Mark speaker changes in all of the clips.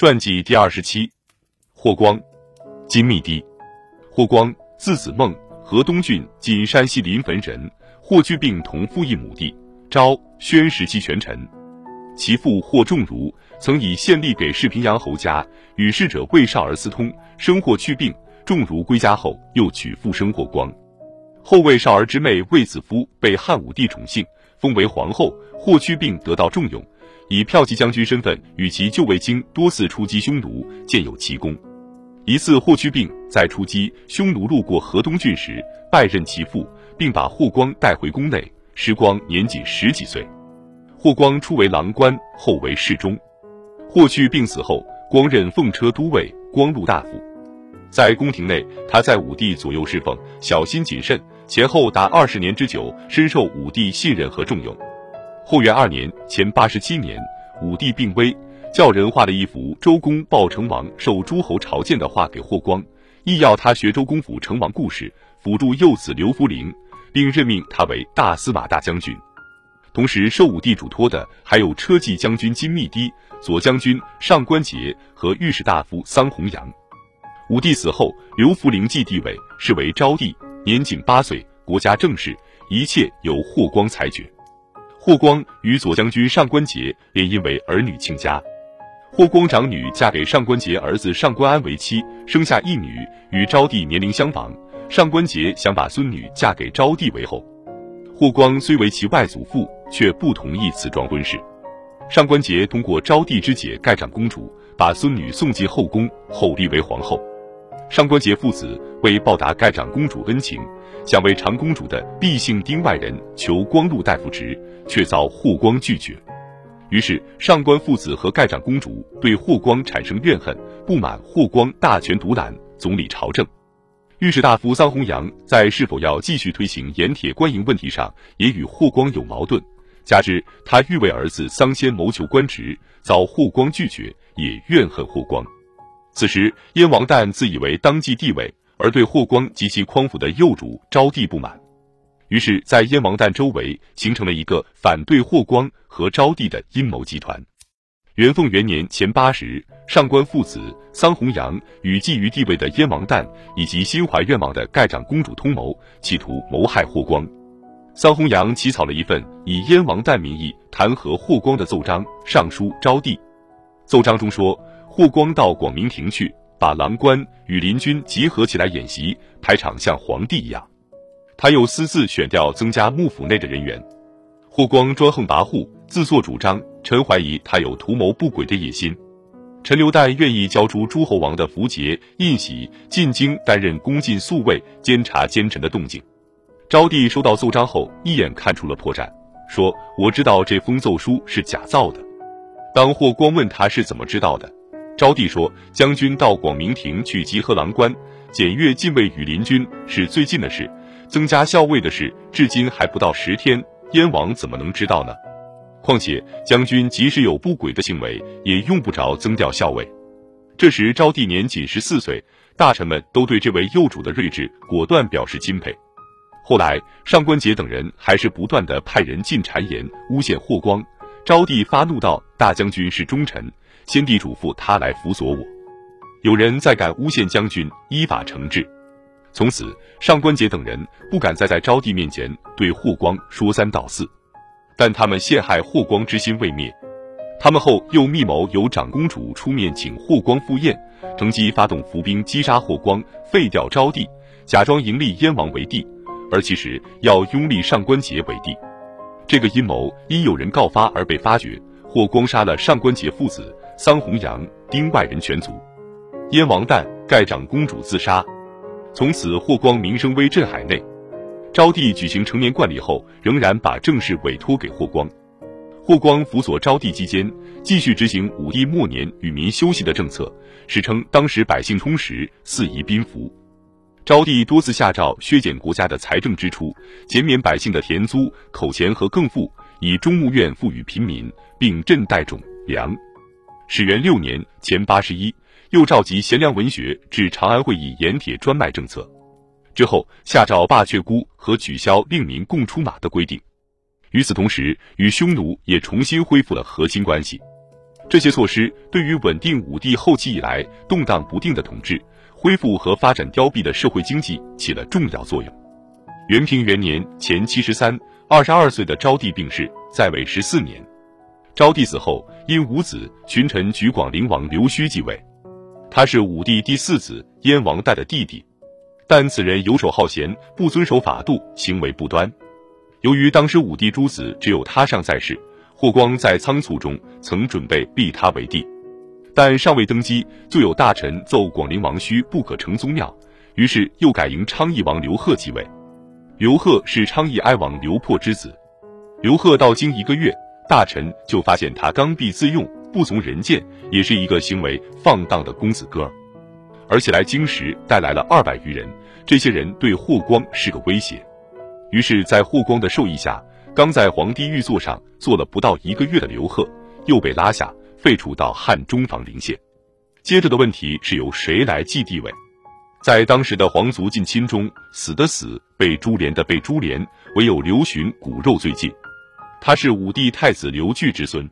Speaker 1: 传记第二十七，霍光，金密帝。霍光，字子孟，河东郡今山西临汾人。霍去病同父异母弟，昭、宣时期权臣。其父霍仲儒曾以献吏给世平阳侯家，与逝者魏少儿私通，生霍去病。仲儒归家后，又娶妇生霍光。后魏少儿之妹卫子夫被汉武帝宠幸，封为皇后。霍去病得到重用，以骠骑将军身份与其旧卫青多次出击匈奴，建有奇功。一次，霍去病在出击匈奴路过河东郡时，拜认其父。并把霍光带回宫内。时光年仅十几岁，霍光初为郎官，后为侍中。霍去病死后，光任奉车都尉、光禄大夫。在宫廷内，他在武帝左右侍奉，小心谨慎，前后达二十年之久，深受武帝信任和重用。后元二年（前八十七年），武帝病危，叫人画了一幅周公报成王受诸侯朝见的画给霍光，意要他学周公辅成王故事，辅助幼子刘弗陵。并任命他为大司马大将军，同时受武帝嘱托的还有车骑将军金密堤、左将军上官桀和御史大夫桑弘羊。武帝死后，刘弗陵继帝位，是为昭帝，年仅八岁，国家政事一切由霍光裁决。霍光与左将军上官桀也因为儿女亲家，霍光长女嫁给上官桀儿子上官安为妻，生下一女，与昭帝年龄相仿。上官桀想把孙女嫁给昭帝为后，霍光虽为其外祖父，却不同意此桩婚事。上官桀通过昭帝之姐盖长公主，把孙女送进后宫，后立为皇后。上官桀父子为报答盖长公主恩情，想为长公主的毕姓丁外人求光禄大夫职，却遭霍光拒绝。于是上官父子和盖长公主对霍光产生怨恨，不满霍光大权独揽，总理朝政。御史大夫桑弘羊在是否要继续推行盐铁官营问题上，也与霍光有矛盾。加之他欲为儿子桑先谋求官职，遭霍光拒绝，也怨恨霍光。此时燕王旦自以为当继帝位，而对霍光及其匡辅的幼主昭帝不满，于是，在燕王旦周围形成了一个反对霍光和昭帝的阴谋集团。元凤元年前八十，上官父子桑弘羊与觊觎地位的燕王旦以及心怀愿望的盖长公主通谋，企图谋害霍光。桑弘羊起草了一份以燕王旦名义弹劾霍光的奏章，上书昭帝。奏章中说，霍光到广明亭去，把郎官与林军集合起来演习，排场像皇帝一样。他又私自选调增加幕府内的人员。霍光专横跋扈，自作主张。臣怀疑他有图谋不轨的野心。陈留旦愿意交出诸侯王的符节、印玺，进京担任恭进宿卫，监察奸臣的动静。昭帝收到奏章后，一眼看出了破绽，说：“我知道这封奏书是假造的。”当霍光问他是怎么知道的，昭帝说：“将军到广明亭去集合郎官，检阅禁卫羽林军是最近的事，增加校尉的事至今还不到十天，燕王怎么能知道呢？”况且将军即使有不轨的行为，也用不着增调校尉。这时昭帝年仅十四岁，大臣们都对这位幼主的睿智果断表示钦佩。后来上官桀等人还是不断的派人进谗言诬陷霍光，昭帝发怒道：“大将军是忠臣，先帝嘱咐他来辅佐我。有人再敢诬陷将军，依法惩治。”从此上官桀等人不敢再在昭帝面前对霍光说三道四。但他们陷害霍光之心未灭，他们后又密谋由长公主出面请霍光赴宴，乘机发动伏兵击杀霍光，废掉昭帝，假装迎立燕王为帝，而其实要拥立上官桀为帝。这个阴谋因有人告发而被发觉，霍光杀了上官桀父子桑弘羊、丁外人全族，燕王旦盖长公主自杀，从此霍光名声威震海内。昭帝举行成年冠礼后，仍然把政事委托给霍光。霍光辅佐昭帝期间，继续执行武帝末年与民休息的政策，史称当时百姓充实，四夷宾服。昭帝多次下诏削减国家的财政支出，减免百姓的田租、口钱和更赋，以中牧院赋予平民，并赈贷种粮。始元六年（前八十一），又召集贤良文学至长安会议盐铁专卖政策。之后下诏罢却孤和取消令民共出马的规定，与此同时，与匈奴也重新恢复了和亲关系。这些措施对于稳定武帝后期以来动荡不定的统治，恢复和发展凋敝的社会经济起了重要作用。元平元年前七十三，二十二岁的昭帝病逝，在位十四年。昭帝死后，因无子，群臣举广陵王刘胥继位。他是武帝第四子燕王代的弟弟，但此人游手好闲，不遵守法度，行为不端。由于当时武帝诸子只有他尚在世。霍光在仓促中曾准备立他为帝，但尚未登基，就有大臣奏广陵王胥不可成宗庙，于是又改迎昌邑王刘贺继位。刘贺是昌邑哀王刘破之子。刘贺到京一个月，大臣就发现他刚愎自用，不从人谏，也是一个行为放荡的公子哥儿，而且来京时带来了二百余人，这些人对霍光是个威胁。于是，在霍光的授意下。刚在皇帝御座上坐了不到一个月的刘贺，又被拉下废黜到汉中房陵县。接着的问题是由谁来继帝位？在当时的皇族近亲中，死的死，被株连的被株连，唯有刘询骨肉最近。他是武帝太子刘据之孙。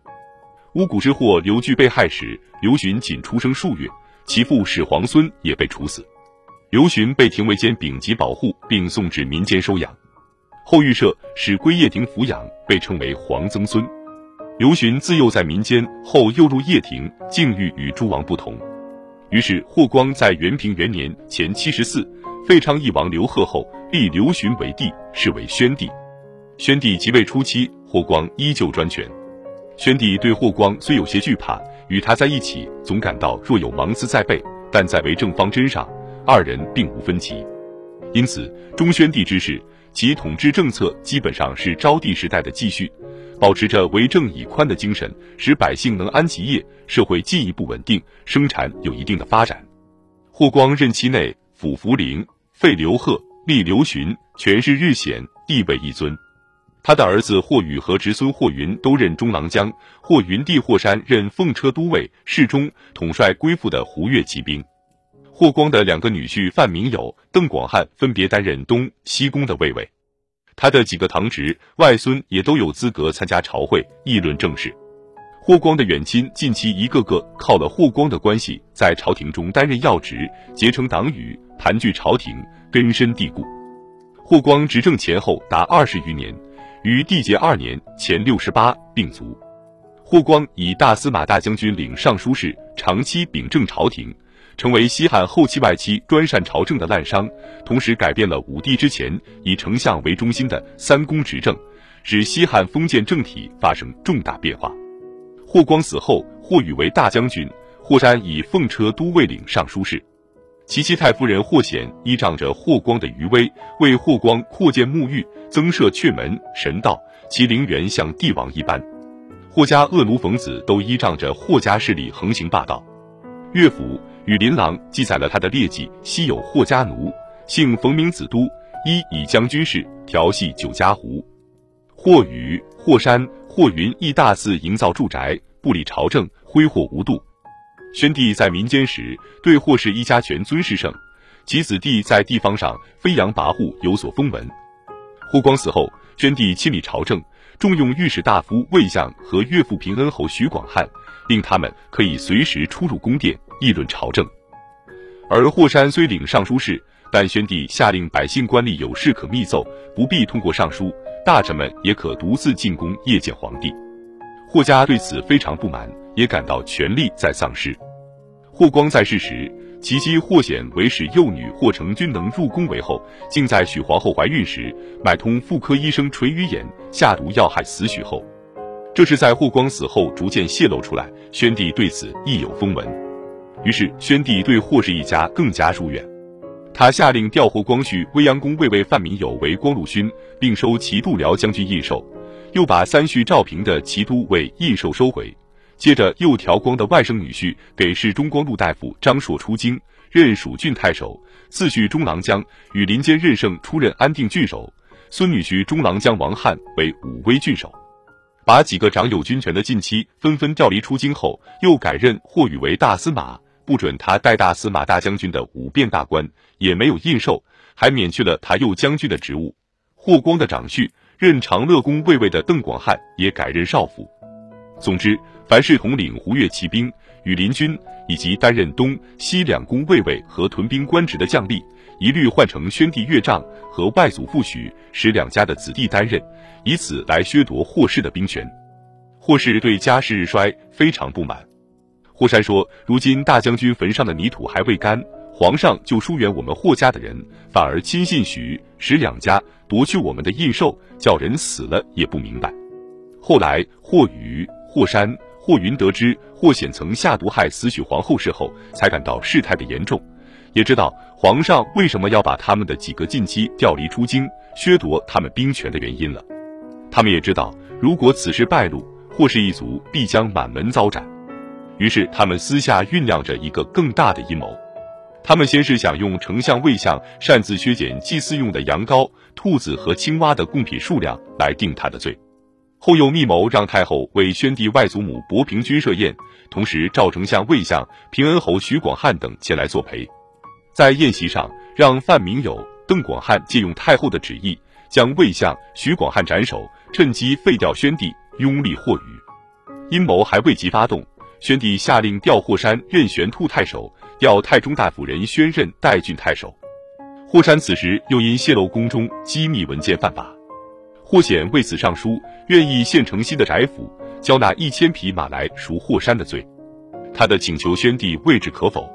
Speaker 1: 巫蛊之祸，刘据被害时，刘询仅出生数月，其父始皇孙也被处死。刘询被廷尉监丙吉保护，并送至民间收养。后御舍使归掖庭抚养，被称为皇曾孙。刘询自幼在民间，后又入掖庭，境遇与诸王不同。于是霍光在元平元年前七十四废昌邑王刘贺后，立刘询为帝，是为宣帝。宣帝即位初期，霍光依旧专权。宣帝对霍光虽有些惧怕，与他在一起总感到若有芒刺在背，但在为政方针上，二人并无分歧。因此，中宣帝之事。其统治政策基本上是昭帝时代的继续，保持着为政以宽的精神，使百姓能安其业，社会进一步稳定，生产有一定的发展。霍光任期内抚福陵，废刘贺，立刘询，权势日显，地位一尊。他的儿子霍宇和侄孙霍云都任中郎将，霍云弟霍山任奉车都尉，侍中，统帅归附的胡越骑兵。霍光的两个女婿范明友、邓广汉分别担任东西宫的卫尉，他的几个堂侄、外孙也都有资格参加朝会议论政事。霍光的远亲近期一个个靠了霍光的关系，在朝廷中担任要职，结成党羽，盘踞朝廷，根深蒂固。霍光执政前后达二十余年，于帝节二年（前六十八）病卒。霍光以大司马大将军领尚书事，长期秉政朝廷。成为西汉后期外戚专擅朝政的滥觞，同时改变了武帝之前以丞相为中心的三公执政，使西汉封建政体发生重大变化。霍光死后，霍宇为大将军，霍山以奉车都尉领尚书事。其妻太夫人霍显依仗着霍光的余威，为霍光扩建沐浴，增设阙门、神道，其陵园像帝王一般。霍家恶奴冯子都依仗着霍家势力横行霸道。乐府。与琳琅记载了他的劣迹，昔有霍家奴，姓冯名子都，一以将军事，调戏酒家胡。霍宇、霍山、霍云亦大肆营造住宅，不理朝政，挥霍无度。宣帝在民间时，对霍氏一家权尊势盛，其子弟在地方上飞扬跋扈，有所风闻。霍光死后，宣帝亲理朝政，重用御史大夫魏相和岳父平恩侯徐广汉，令他们可以随时出入宫殿。议论朝政，而霍山虽领尚书事，但宣帝下令百姓官吏有事可密奏，不必通过尚书，大臣们也可独自进宫谒见皇帝。霍家对此非常不满，也感到权力在丧失。霍光在世时，其妻霍显为使幼女霍成君能入宫为后，竟在许皇后怀孕时买通妇科医生垂于眼，下毒要害死许后。这是在霍光死后逐渐泄露出来，宣帝对此亦有风闻。于是，宣帝对霍氏一家更加疏远。他下令调霍光绪未央宫卫尉范民友为光禄勋，并收齐度辽将军印绶，又把三婿赵平的齐都尉印绶收回。接着，又调光的外甥女婿给事中光禄大夫张硕出京，任蜀郡太守；次婿中郎将与林间任胜出任安定郡守，孙女婿中郎将王翰为武威郡守。把几个掌有军权的近妻纷纷调离出京后，又改任霍宇为大司马。不准他带大司马大将军的五变大官，也没有印绶，还免去了他右将军的职务。霍光的长婿任长乐宫卫尉的邓广汉也改任少府。总之，凡是统领胡越骑兵、羽林军以及担任东西两宫卫尉和屯兵官职的将吏，一律换成宣帝岳丈和外祖父许使两家的子弟担任，以此来削夺霍氏的兵权。霍氏对家世日衰非常不满。霍山说：“如今大将军坟上的泥土还未干，皇上就疏远我们霍家的人，反而亲信许使两家，夺去我们的印绶，叫人死了也不明白。”后来霍宇、霍山、霍云得知霍显曾下毒害死许皇后事后，才感到事态的严重，也知道皇上为什么要把他们的几个近妻调离出京，削夺他们兵权的原因了。他们也知道，如果此事败露，霍氏一族必将满门遭斩。于是他们私下酝酿着一个更大的阴谋。他们先是想用丞相魏相擅自削减祭祀用的羊羔、兔子和青蛙的贡品数量来定他的罪。后又密谋让太后为宣帝外祖母薄平君设宴，同时赵丞相魏相、平恩侯徐广汉等前来作陪。在宴席上，让范明友、邓广汉借用太后的旨意，将魏相、徐广汉斩首，趁机废掉宣帝，拥立霍宇。阴谋还未及发动，宣帝下令调霍山任玄兔太守，调太中大夫人宣任代郡太守。霍山此时又因泄露宫中机密文件犯法。霍显为此上书，愿意献城西的翟府，交纳一千匹马来赎霍山的罪。他的请求，宣帝未置可否。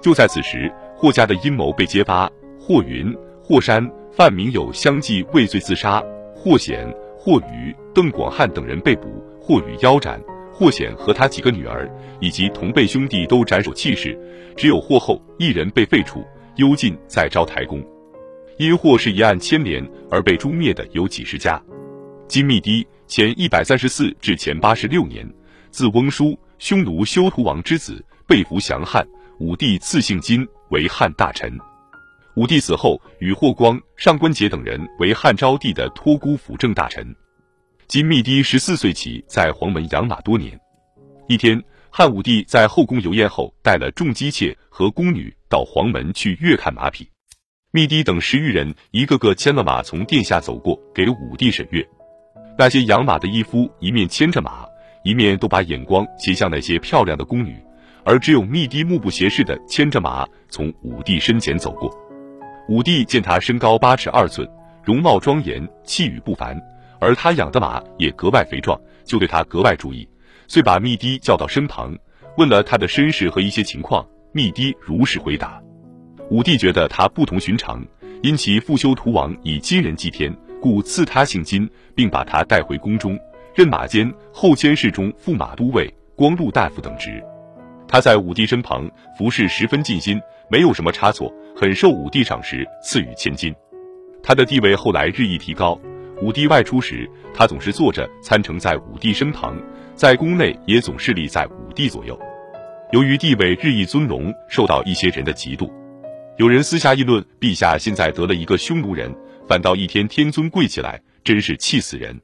Speaker 1: 就在此时，霍家的阴谋被揭发，霍云、霍山、范明友相继畏罪自杀，霍显、霍宇、邓广汉等人被捕，霍宇腰斩，霍显和他几个女儿以及同辈兄弟都斩首弃市，只有霍后一人被废黜，幽禁在昭台宫。因霍氏一案牵连而被诛灭的有几十家。金密堤前一百三十四至前八十六年，字翁叔，匈奴休屠王之子，被俘降汉。武帝赐姓金，为汉大臣。武帝死后，与霍光、上官桀等人为汉昭帝的托孤辅政大臣。金密堤十四岁起在黄门养马多年。一天，汉武帝在后宫游宴后，带了众姬妾和宫女到黄门去阅看马匹。密堤等十余人一个个牵了马从殿下走过，给武帝审阅。那些养马的义夫一面牵着马，一面都把眼光斜向那些漂亮的宫女，而只有密堤目不斜视的牵着马从武帝身前走过。武帝见他身高八尺二寸，容貌庄严，气宇不凡，而他养的马也格外肥壮，就对他格外注意，遂把密堤叫到身旁，问了他的身世和一些情况。密堤如实回答。武帝觉得他不同寻常，因其父修图王以金人祭天，故赐他姓金，并把他带回宫中，任马监、后监侍中、驸马都尉、光禄大夫等职。他在武帝身旁服侍十分尽心，没有什么差错，很受武帝赏识，赐予千金。他的地位后来日益提高。武帝外出时，他总是坐着参乘在武帝身旁，在宫内也总是立在武帝左右。由于地位日益尊荣，受到一些人的嫉妒。有人私下议论，陛下现在得了一个匈奴人，反倒一天天尊贵起来，真是气死人。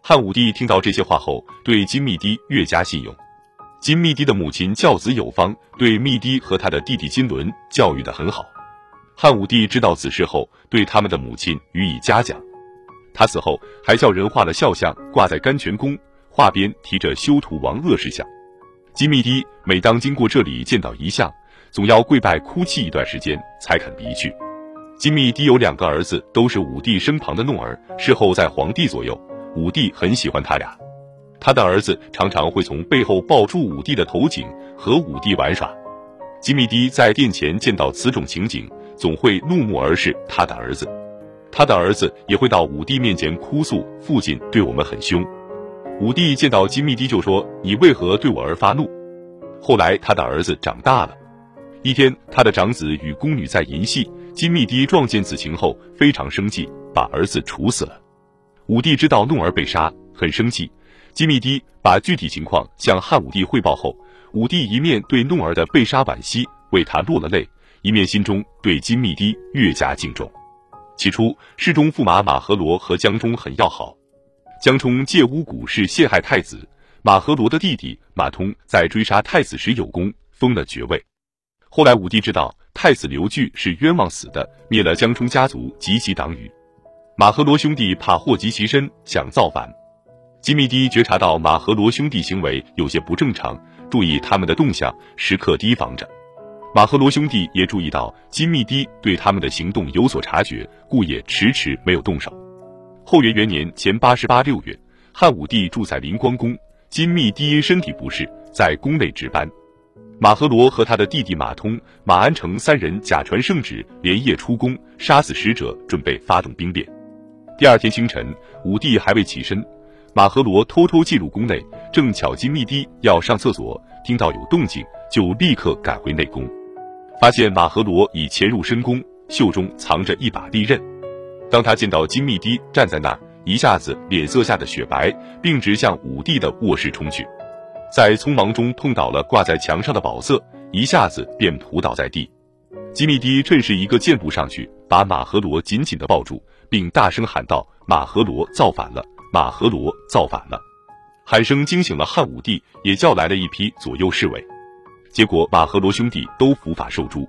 Speaker 1: 汉武帝听到这些话后，对金密堤越加信用。金密堤的母亲教子有方，对密堤和他的弟弟金轮教育的很好。汉武帝知道此事后，对他们的母亲予以嘉奖。他死后，还叫人画了肖像，挂在甘泉宫，画边提着修图王恶事像。金密堤每当经过这里，见到遗像。总要跪拜哭泣一段时间，才肯离去。金密堤有两个儿子，都是武帝身旁的弄儿，事后在皇帝左右。武帝很喜欢他俩。他的儿子常常会从背后抱住武帝的头颈，和武帝玩耍。金密堤在殿前见到此种情景，总会怒目而视他的儿子。他的儿子也会到武帝面前哭诉：“父亲对我们很凶。”武帝见到金密堤就说：“你为何对我儿发怒？”后来他的儿子长大了。一天，他的长子与宫女在淫戏，金密堤撞见此情后非常生气，把儿子处死了。武帝知道弄儿被杀，很生气。金密堤把具体情况向汉武帝汇报后，武帝一面对弄儿的被杀惋惜，为他落了泪，一面心中对金密堤越加敬重。起初，侍中驸马马和罗和江充很要好，江充借巫蛊是陷害太子，马和罗的弟弟马通在追杀太子时有功，封了爵位。后来武帝知道太子刘据是冤枉死的，灭了江充家族及其党羽。马和罗兄弟怕祸及其身，想造反。金密帝觉察到马和罗兄弟行为有些不正常，注意他们的动向，时刻提防着。马和罗兄弟也注意到金密帝对他们的行动有所察觉，故也迟迟没有动手。后元元年前八十八六月，汉武帝住在灵光宫，金密帝因身体不适，在宫内值班。马和罗和他的弟弟马通、马安成三人假传圣旨，连夜出宫，杀死使者，准备发动兵变。第二天清晨，武帝还未起身，马和罗偷偷进入宫内，正巧金密帝要上厕所，听到有动静，就立刻赶回内宫，发现马和罗已潜入深宫，袖中藏着一把利刃。当他见到金密帝站在那儿，一下子脸色吓得雪白，并直向武帝的卧室冲去，在匆忙中碰倒了挂在墙上的宝色，一下子便扑倒在地。金密迪趁势一个箭步上去，把马和罗紧紧的抱住，并大声喊道：“马和罗造反了！马和罗造反了！”喊声惊醒了汉武帝，也叫来了一批左右侍卫。结果马和罗兄弟都伏法受诛。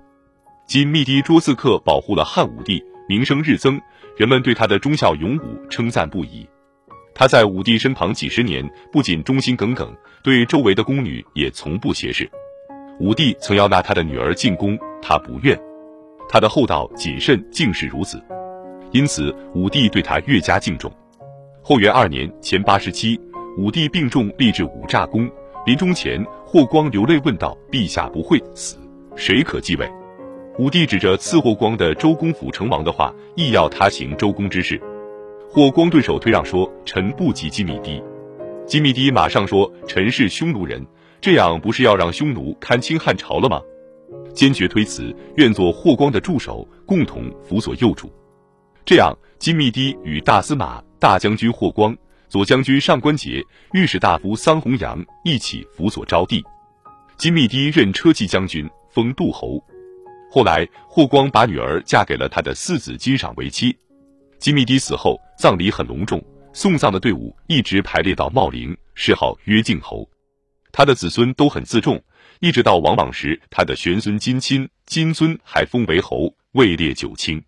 Speaker 1: 金密帝捉刺客，保护了汉武帝。名声日增，人们对他的忠孝勇武称赞不已。他在武帝身旁几十年，不仅忠心耿耿，对周围的宫女也从不斜视。武帝曾要纳他的女儿进宫，他不愿。他的厚道谨慎，竟是如此，因此武帝对他越加敬重。后元二年前八十七，武帝病重，立至五炸宫。临终前，霍光流泪问道：“陛下不会死，谁可继位？”武帝指着赐霍光的周公辅成王的话，意要他行周公之事。霍光顿首推让说：“臣不及金密帝。”金密帝马上说：“臣是匈奴人，这样不是要让匈奴看清汉朝了吗？”坚决推辞，愿做霍光的助手，共同辅佐幼主。这样，金密帝与大司马、大将军霍光、左将军上官桀、御史大夫桑弘羊一起辅佐昭帝。金密帝任车骑将军，封杜侯。后来，霍光把女儿嫁给了他的四子金赏为妻。金密帝死后，葬礼很隆重，送葬的队伍一直排列到茂陵，谥号曰靖侯。他的子孙都很自重，一直到王莽时，他的玄孙金钦、金尊还封为侯，位列九卿。